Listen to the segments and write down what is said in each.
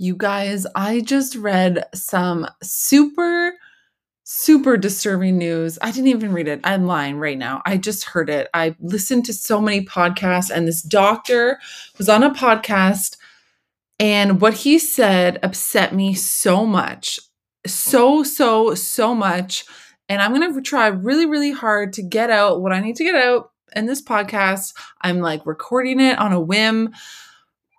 You guys, I just read some super, super disturbing news. I didn't even read it. I'm lying right now. I just heard it. I listened to so many podcasts, and this doctor was on a podcast, and what he said upset me so much. So, so, so much. And I'm going to try really, really hard to get out what I need to get out in this podcast. I'm like recording it on a whim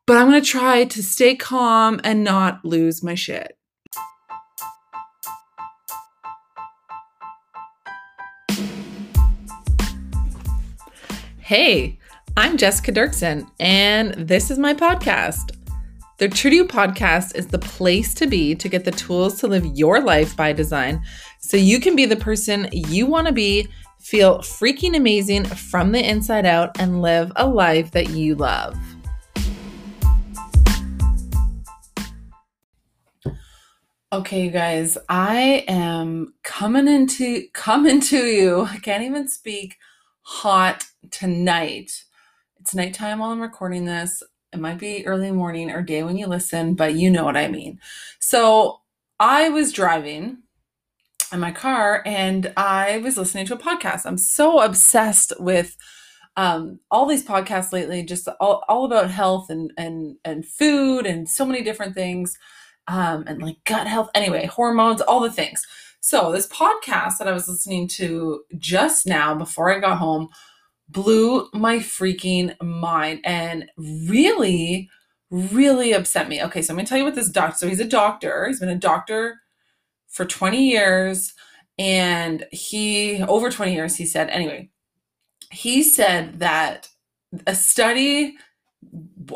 but I'm going to try to stay calm and not lose my shit. Hey, I'm Jessica Derksen, and this is my podcast. The True podcast is the place to be to get the tools to live your life by design so you can be the person you want to be, feel freaking amazing from the inside out, and live a life that you love. Okay, you guys, I am coming into coming to you. I can't even speak hot tonight. It's nighttime while I'm recording this. It might be early morning or day when you listen, but you know what I mean. So I was driving in my car and I was listening to a podcast. I'm so obsessed with um, all these podcasts lately, just all, all about health and and and food and so many different things um, and like gut health. Anyway, hormones, all the things. So, this podcast that I was listening to just now before I got home blew my freaking mind and really, really upset me. Okay, so I'm gonna tell you what this doctor, so he's a doctor, he's been a doctor for 20 years, and he, over 20 years, he said, anyway, he said that a study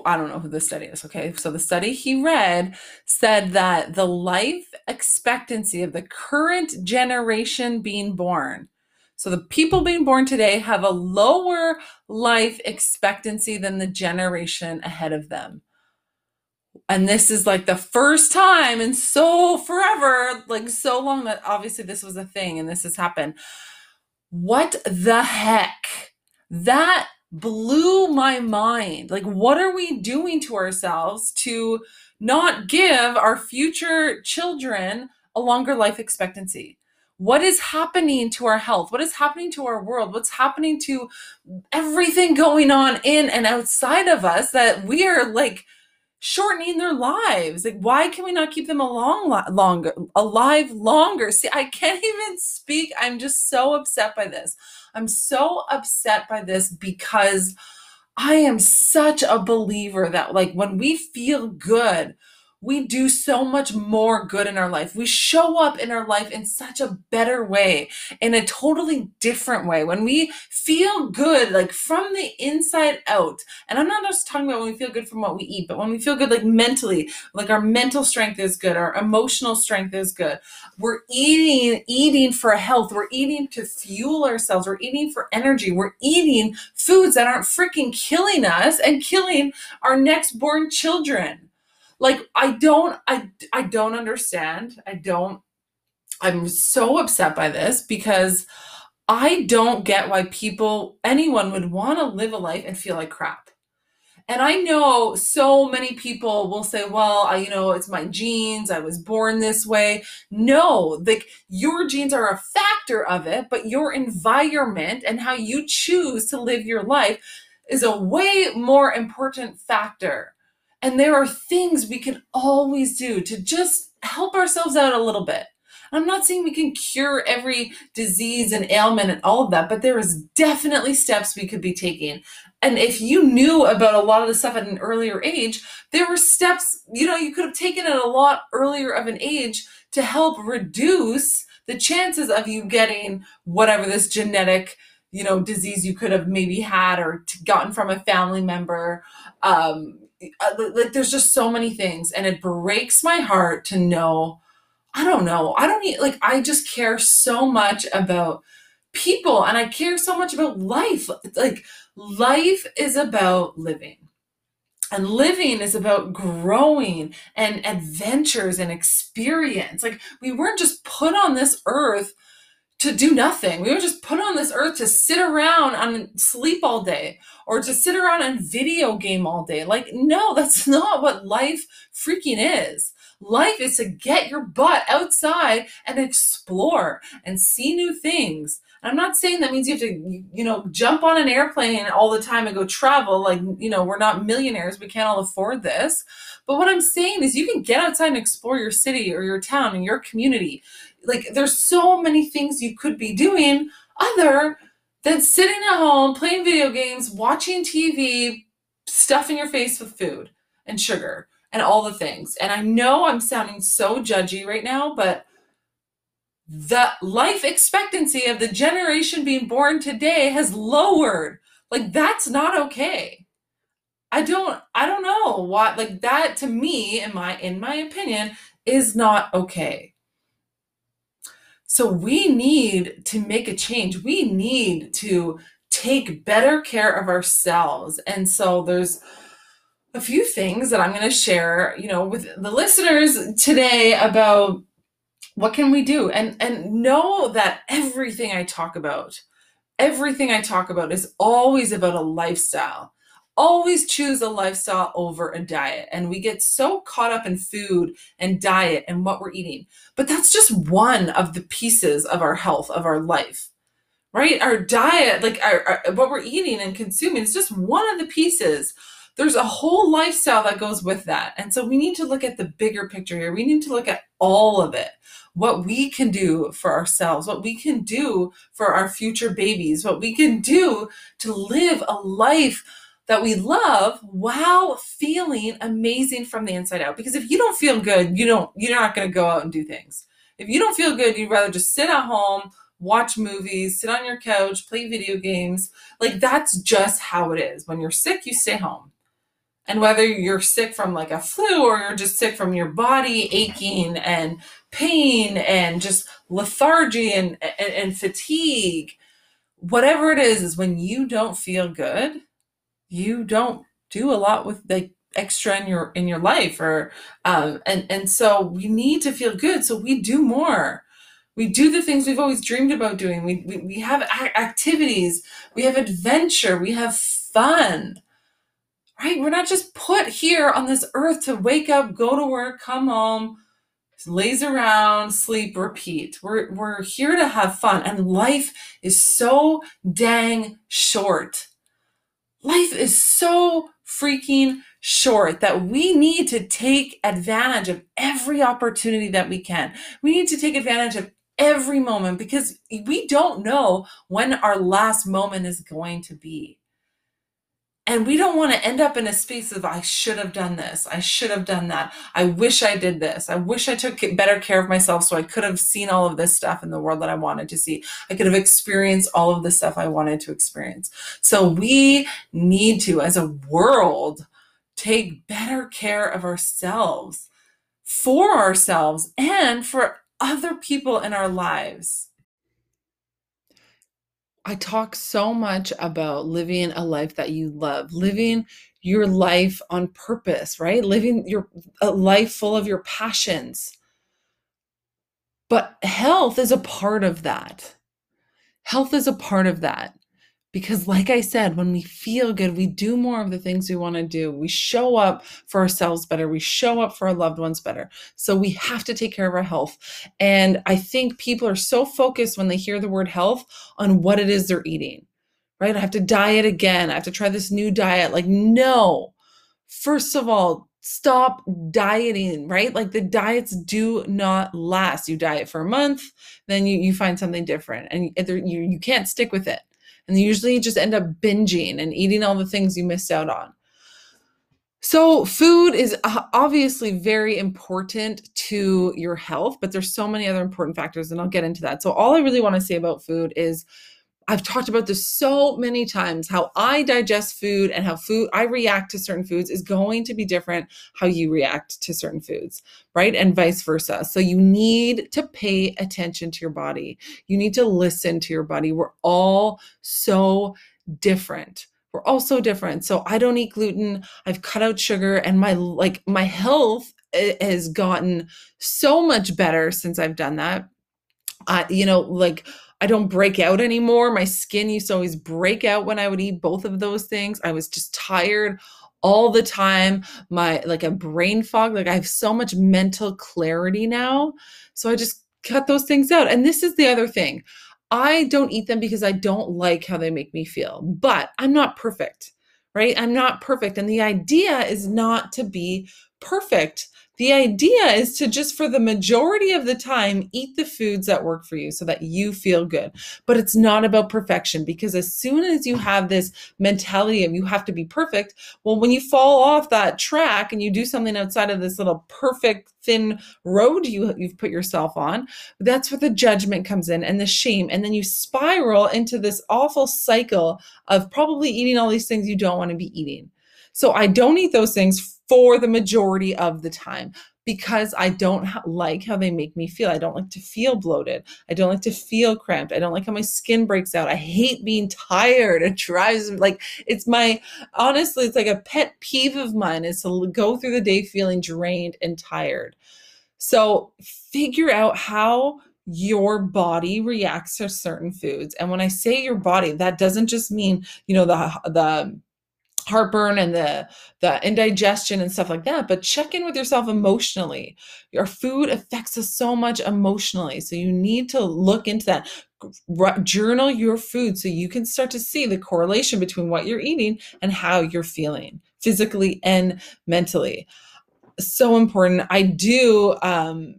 I don't know who the study is. Okay. So the study he read said that the life expectancy of the current generation being born, so the people being born today have a lower life expectancy than the generation ahead of them. And this is like the first time in so forever, like so long that obviously this was a thing and this has happened. What the heck? That blew my mind. Like, what are we doing to ourselves to not give our future children a longer life expectancy? What is happening to our health? What is happening to our world? What's happening to everything going on in and outside of us that we are like shortening their lives. Like, why can we not keep them along longer, alive longer? See, I can't even speak. I'm just so upset by this. I'm so upset by this because I am such a believer that, like, when we feel good, we do so much more good in our life. We show up in our life in such a better way, in a totally different way. When we feel good, like from the inside out, and I'm not just talking about when we feel good from what we eat, but when we feel good, like mentally, like our mental strength is good, our emotional strength is good. We're eating, eating for health. We're eating to fuel ourselves. We're eating for energy. We're eating foods that aren't freaking killing us and killing our next born children like i don't i i don't understand. I don't i'm so upset by this because i don't get why people anyone would want to live a life and feel like crap. And i know so many people will say well I, you know it's my genes. I was born this way. No like your genes are a factor of it but your environment and how you choose to live your life is a way more important factor and there are things we can always do to just help ourselves out a little bit. I'm not saying we can cure every disease and ailment and all of that, but there is definitely steps we could be taking. And if you knew about a lot of the stuff at an earlier age, there were steps, you know, you could have taken at a lot earlier of an age to help reduce the chances of you getting whatever this genetic, you know, disease you could have maybe had or gotten from a family member. Um, uh, like there's just so many things and it breaks my heart to know i don't know i don't need like i just care so much about people and i care so much about life like life is about living and living is about growing and adventures and experience like we weren't just put on this earth to do nothing. We were just put on this earth to sit around and sleep all day or to sit around and video game all day. Like, no, that's not what life freaking is. Life is to get your butt outside and explore and see new things. And I'm not saying that means you have to, you know, jump on an airplane all the time and go travel. Like, you know, we're not millionaires. We can't all afford this. But what I'm saying is you can get outside and explore your city or your town and your community. Like, there's so many things you could be doing other than sitting at home, playing video games, watching TV, stuffing your face with food and sugar and all the things. And I know I'm sounding so judgy right now, but the life expectancy of the generation being born today has lowered. Like that's not okay. I don't I don't know what like that to me in my in my opinion is not okay. So we need to make a change. We need to take better care of ourselves. And so there's a few things that I'm going to share, you know, with the listeners today about what can we do and and know that everything i talk about everything i talk about is always about a lifestyle always choose a lifestyle over a diet and we get so caught up in food and diet and what we're eating. But that's just one of the pieces of our health of our life right? Our diet like our, our what we're eating and consuming is just one of the pieces. There's a whole lifestyle that goes with that. And so we need to look at the bigger picture here. We need to look at all of it. What we can do for ourselves, what we can do for our future babies, what we can do to live a life that we love while feeling amazing from the inside out. Because if you don't feel good, you don't you're not going to go out and do things. If you don't feel good, you'd rather just sit at home, watch movies, sit on your couch, play video games. Like that's just how it is. When you're sick, you stay home. And whether you're sick from like a flu or you're just sick from your body aching and pain and just lethargy and, and, and fatigue, whatever it is, is when you don't feel good, you don't do a lot with like extra in your in your life or um and and so we need to feel good so we do more we do the things we've always dreamed about doing we we, we have activities we have adventure we have fun right? We're not just put here on this earth to wake up, go to work, come home, laze around, sleep, repeat. We're, we're here to have fun. And life is so dang short. Life is so freaking short that we need to take advantage of every opportunity that we can. We need to take advantage of every moment because we don't know when our last moment is going to be. And we don't want to end up in a space of, I should have done this. I should have done that. I wish I did this. I wish I took better care of myself so I could have seen all of this stuff in the world that I wanted to see. I could have experienced all of the stuff I wanted to experience. So we need to, as a world, take better care of ourselves for ourselves and for other people in our lives. I talk so much about living a life that you love, living your life on purpose, right? Living your a life full of your passions. But health is a part of that. Health is a part of that. Because, like I said, when we feel good, we do more of the things we want to do. We show up for ourselves better. We show up for our loved ones better. So, we have to take care of our health. And I think people are so focused when they hear the word health on what it is they're eating, right? I have to diet again. I have to try this new diet. Like, no. First of all, stop dieting, right? Like the diets do not last. You diet for a month, then you, you find something different and you, you can't stick with it and usually you just end up binging and eating all the things you missed out on. So, food is obviously very important to your health, but there's so many other important factors, and I'll get into that. So, all I really want to say about food is I've talked about this so many times how I digest food and how food I react to certain foods is going to be different how you react to certain foods, right? And vice versa. So you need to pay attention to your body. You need to listen to your body. We're all so different. We're all so different. So I don't eat gluten. I've cut out sugar and my like my health eh, has gotten so much better since I've done that I, you know, like I don't break out anymore. My skin used to always break out when I would eat both of those things. I was just tired all the time. My like a brain fog, like I have so much mental clarity now. So I just cut those things out. And this is the other thing. I don't eat them because I don't like how they make me feel. But I'm not perfect, right? I'm not perfect. And the idea is not to be perfect. The idea is to just for the majority of the time eat the foods that work for you so that you feel good. But it's not about perfection because as soon as you have this mentality of you have to be perfect, well, when you fall off that track and you do something outside of this little perfect thin road you you've put yourself on, that's where the judgment comes in and the shame and then you spiral into this awful cycle of probably eating all these things you don't want to be eating. So I don't eat those things for the majority of the time because I don't ha- like how they make me feel. I don't like to feel bloated. I don't like to feel cramped. I don't like how my skin breaks out. I hate being tired. It drives me like it's my honestly, it's like a pet peeve of mine is to go through the day feeling drained and tired. So figure out how your body reacts to certain foods. And when I say your body, that doesn't just mean, you know, the the heartburn and the the indigestion and stuff like that but check in with yourself emotionally. Your food affects us so much emotionally so you need to look into that. Journal your food so you can start to see the correlation between what you're eating and how you're feeling physically and mentally. So important. I do um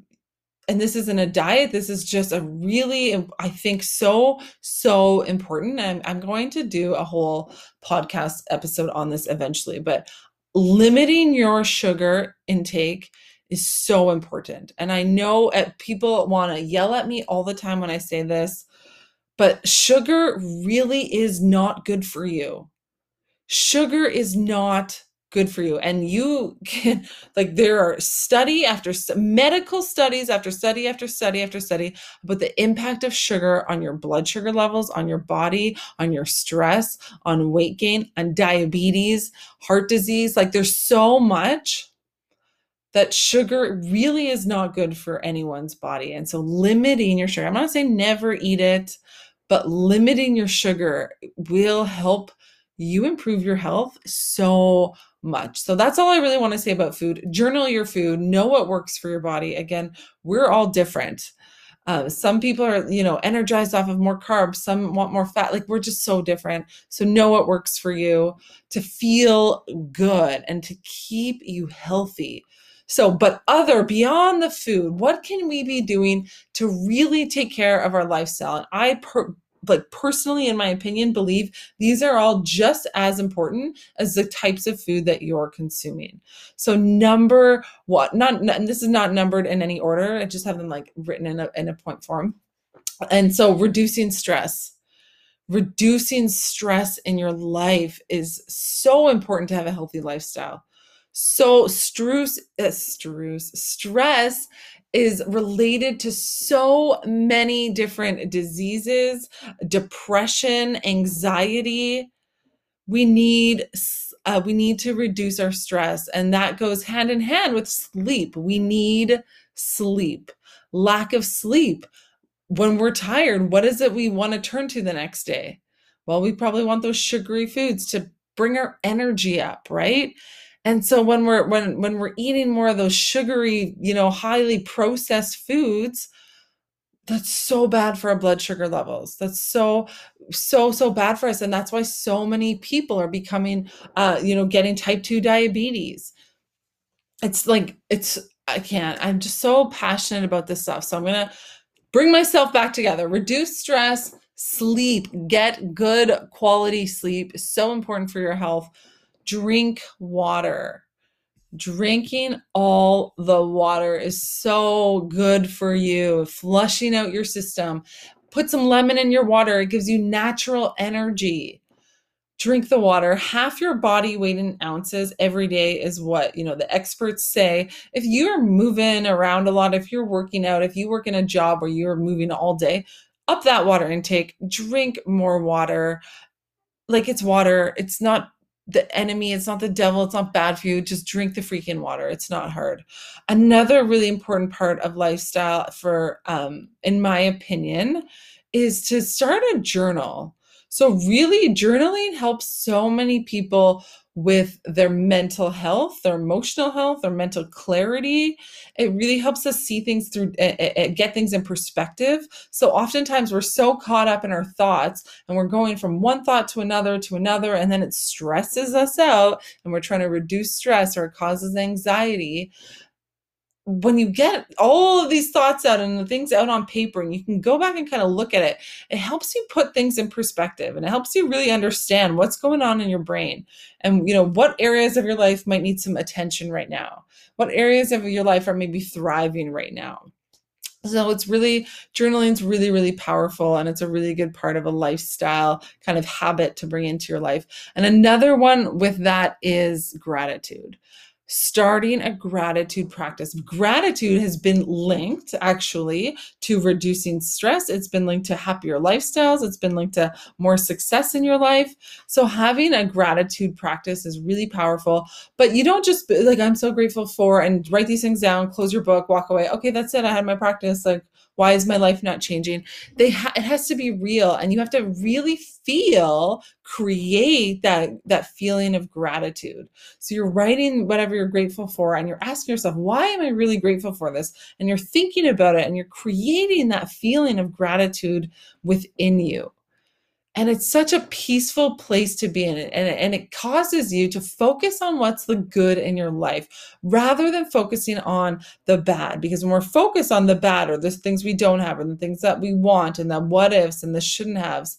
and this isn't a diet this is just a really i think so so important. I'm, I'm going to do a whole podcast episode on this eventually but limiting your sugar intake is so important. And i know uh, people want to yell at me all the time when i say this but sugar really is not good for you. Sugar is not good for you. And you can like there are study after medical studies after study after study after study about the impact of sugar on your blood sugar levels on your body on your stress on weight gain on diabetes heart disease. Like there's so much that sugar really is not good for anyone's body. And so limiting your sugar i'm not saying never eat it but limiting your sugar will help you improve your health so much. So that's all I really want to say about food. Journal your food, know what works for your body. Again, we're all different. Uh, some people are, you know, energized off of more carbs. Some want more fat. Like we're just so different. So know what works for you to feel good and to keep you healthy. So, but other beyond the food, what can we be doing to really take care of our lifestyle? And I per- like personally in my opinion believe these are all just as important as the types of food that you're consuming. So number what not this is not numbered in any order. I just have them like written in a, in a point form. And so reducing stress. Reducing stress in your life is so important to have a healthy lifestyle so stress, uh, stress, stress is related to so many different diseases, depression, anxiety. We need uh, we need to reduce our stress, and that goes hand in hand with sleep. We need sleep. Lack of sleep. When we're tired, what is it we want to turn to the next day? Well, we probably want those sugary foods to bring our energy up, right? And so when we're when when we're eating more of those sugary, you know, highly processed foods, that's so bad for our blood sugar levels. That's so so so bad for us and that's why so many people are becoming uh you know, getting type 2 diabetes. It's like it's I can't. I'm just so passionate about this stuff. So I'm to bring myself back together. Reduce stress, sleep, get good quality sleep so important for your health drink water. Drinking all the water is so good for you, flushing out your system. Put some lemon in your water, it gives you natural energy. Drink the water. Half your body weight in ounces every day is what, you know, the experts say. If you're moving around a lot, if you're working out, if you work in a job where you're moving all day, up that water intake, drink more water. Like it's water, it's not the enemy. It's not the devil. It's not bad for you. Just drink the freaking water. It's not hard. Another really important part of lifestyle, for um, in my opinion, is to start a journal. So really, journaling helps so many people with their mental health, their emotional health, their mental clarity. It really helps us see things through, uh, get things in perspective. So oftentimes we're so caught up in our thoughts and we're going from one thought to another to another, and then it stresses us out and we're trying to reduce stress or it causes anxiety when you get all of these thoughts out and the things out on paper and you can go back and kind of look at it it helps you put things in perspective and it helps you really understand what's going on in your brain and you know what areas of your life might need some attention right now what areas of your life are maybe thriving right now. So it's really journaling is really really powerful and it's a really good part of a lifestyle kind of habit to bring into your life. And another one with that is gratitude starting a gratitude practice. Gratitude has been linked actually to reducing stress. It's been linked to happier lifestyles. It's been linked to more success in your life. So having a gratitude practice is really powerful. But you don't just like, I'm so grateful for, and write these things down, close your book, walk away. Okay, that's it. I had my practice. Like, why is my life not changing? They ha- it has to be real and you have to really feel create that that feeling of gratitude. So you're writing whatever you're grateful for and you're asking yourself why am i really grateful for this? And you're thinking about it and you're creating that feeling of gratitude within you and it's such a peaceful place to be in. And, and it causes you to focus on what's the good in your life rather than focusing on the bad. Because when we're focused on the bad or the things we don't have or the things that we want and the what ifs and the shouldn't haves,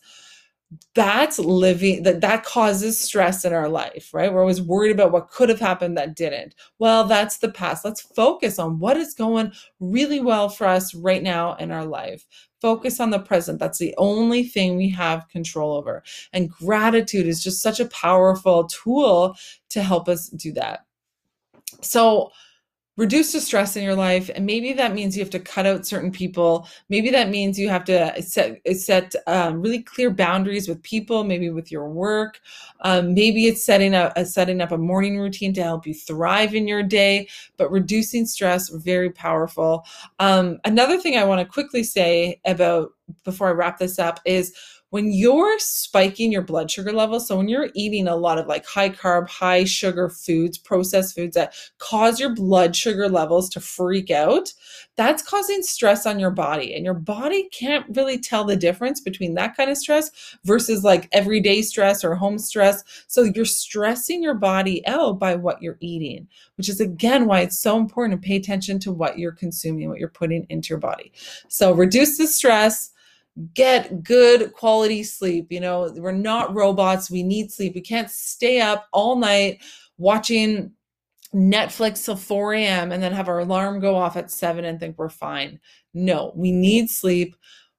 that's living that that causes stress in our life right? We're always worried about what could have happened that didn't. Well that's the past. Let's focus on what is going really well for us right now in our life. Focus on the present. That's the only thing we have control over. And gratitude is just such a powerful tool to help us do that. So reduce the stress in your life and maybe that means you have to cut out certain people. Maybe that means you have to set set um, really clear boundaries with people maybe with your work. Um, maybe it's setting up a, setting up a morning routine to help you thrive in your day but reducing stress very powerful. Um, another thing i want to quickly say about before i wrap this up is when you're spiking your blood sugar levels, so when you're eating a lot of like high carb, high sugar foods, processed foods that cause your blood sugar levels to freak out, that's causing stress on your body. And your body can't really tell the difference between that kind of stress versus like everyday stress or home stress. So you're stressing your body out by what you're eating, which is again why it's so important to pay attention to what you're consuming, what you're putting into your body. So reduce the stress get good quality sleep. You know, we're not robots. We need sleep. We can't stay up all night watching Netflix till 4 a.m. and then have our alarm go off at 7 and think we're fine. No, we need sleep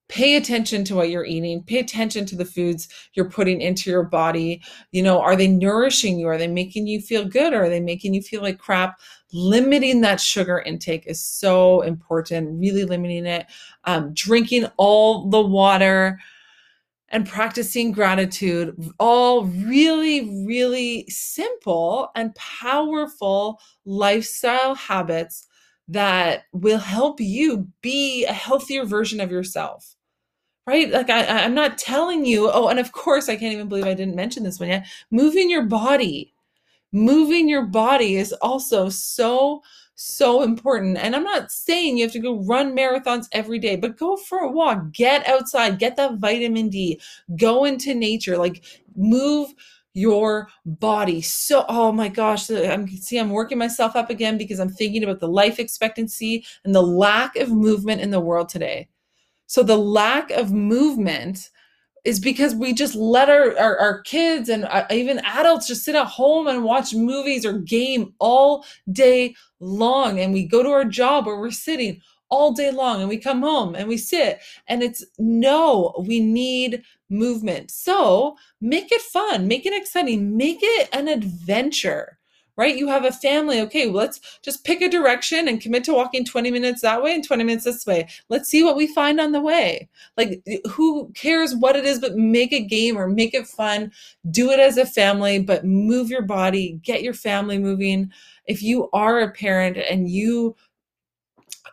pay attention to what you're eating. Pay attention to the foods you're putting into your body. You know are they nourishing you? Are they making you feel good? Or are they making you feel like crap? Limiting that sugar intake is so important really limiting it. Um, drinking all the water and practicing gratitude all really really simple and powerful lifestyle habits that will help you be a healthier version of yourself right? Like I, I'm not telling you, oh, and of course, I can't even believe I didn't mention this one yet. Moving your body, moving your body is also so, so important. And I'm not saying you have to go run marathons every day, but go for a walk, get outside, get that vitamin D, go into nature, like move your body. So, oh my gosh, uh, I'm see, I'm working myself up again because I'm thinking about the life expectancy and the lack of movement in the world today. So the lack of movement is because we just let our, our, our kids and uh, even adults just sit at home and watch movies or game all day long. And we go to our job where we're sitting all day long and we come home and we sit. And it's no, we need movement. So make it fun, make it exciting, make it an adventure right? You have a family. Okay, well, let's just pick a direction and commit to walking 20 minutes that way and 20 minutes this way. Let's see what we find on the way. Like, who cares what it is, but make a game or make it fun. Do it as a family, but move your body, get your family moving. If you are a parent and you,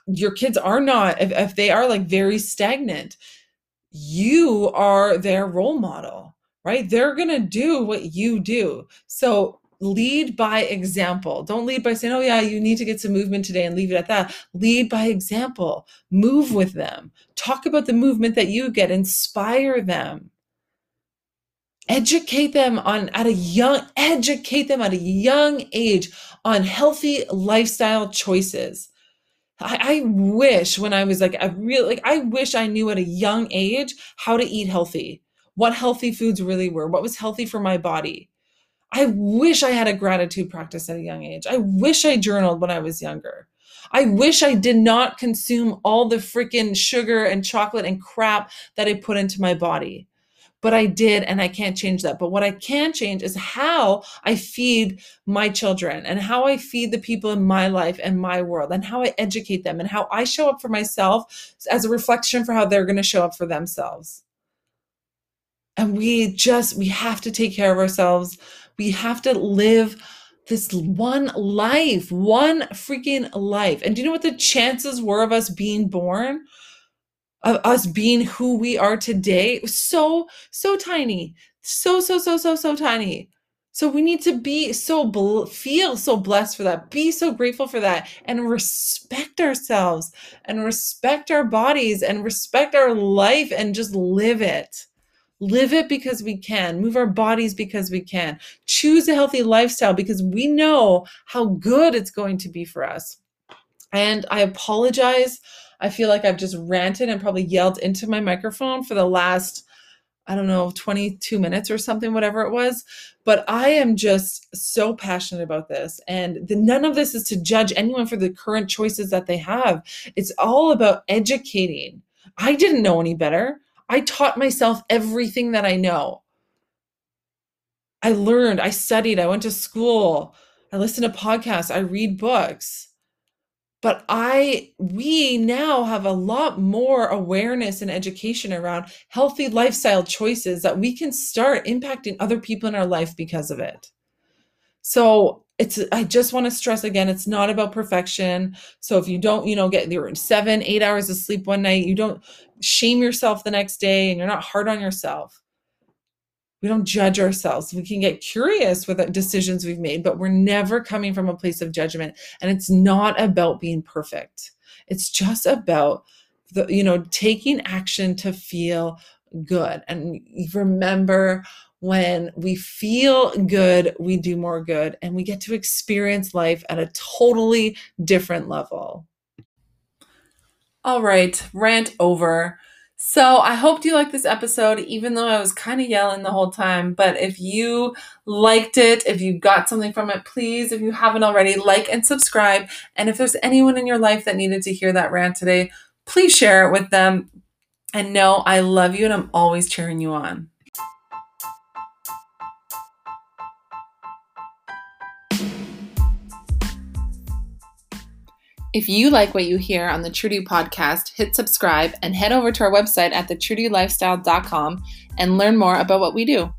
your kids are not, if, if they are like very stagnant, you are their role model, right? They're going to do what you do. So lead by example. Don't lead by saying, oh, yeah, you need to get some movement today and leave it at that. Lead by example. Move with them. Talk about the movement that you get. Inspire them. Educate them on at a young educate them at a young age on healthy lifestyle choices. I, I wish when I was like a real like I wish I knew at a young age how to eat healthy, what healthy foods really were, what was healthy for my body I wish I had a gratitude practice at a young age. I wish I journaled when I was younger. I wish I did not consume all the freaking sugar and chocolate and crap that I put into my body. But I did, and I can't change that. But what I can change is how I feed my children and how I feed the people in my life and my world and how I educate them and how I show up for myself as a reflection for how they're going to show up for themselves. And we just, we have to take care of ourselves we have to live this one life, one freaking life. And do you know what the chances were of us being born? Of us being who we are today? So, so tiny. So, so, so, so, so tiny. So we need to be so bl- feel so blessed for that. Be so grateful for that and respect ourselves and respect our bodies and respect our life and just live it. Live it because we can. Move our bodies because we can. Choose a healthy lifestyle because we know how good it's going to be for us. And I apologize. I feel like I've just ranted and probably yelled into my microphone for the last, I don't know, 22 minutes or something, whatever it was. But I am just so passionate about this. And the, none of this is to judge anyone for the current choices that they have. It's all about educating. I didn't know any better. I taught myself everything that I know. I learned, I studied, I went to school, I listened to podcasts, I read books. But I, we now have a lot more awareness and education around healthy lifestyle choices that we can start impacting other people in our life because of it. So it's i just want to stress again it's not about perfection. So if you don't you know get your seven eight hours of sleep one night you don't shame yourself the next day and you're not hard on yourself. We don't judge ourselves. We can get curious with decisions we've made but we're never coming from a place of judgment. And it's not about being perfect. It's just about the you know taking action to feel good. And remember when we feel good, we do more good and we get to experience life at a totally different level. All right, rant over. So I hope you liked this episode, even though I was kind of yelling the whole time. But if you liked it, if you got something from it, please, if you haven't already, like and subscribe. And if there's anyone in your life that needed to hear that rant today, please share it with them. And know I love you and I'm always cheering you on. If you like what you hear on the True To You podcast, hit subscribe and head over to our website at thetruetoyouLifestyle.com and learn more about what we do.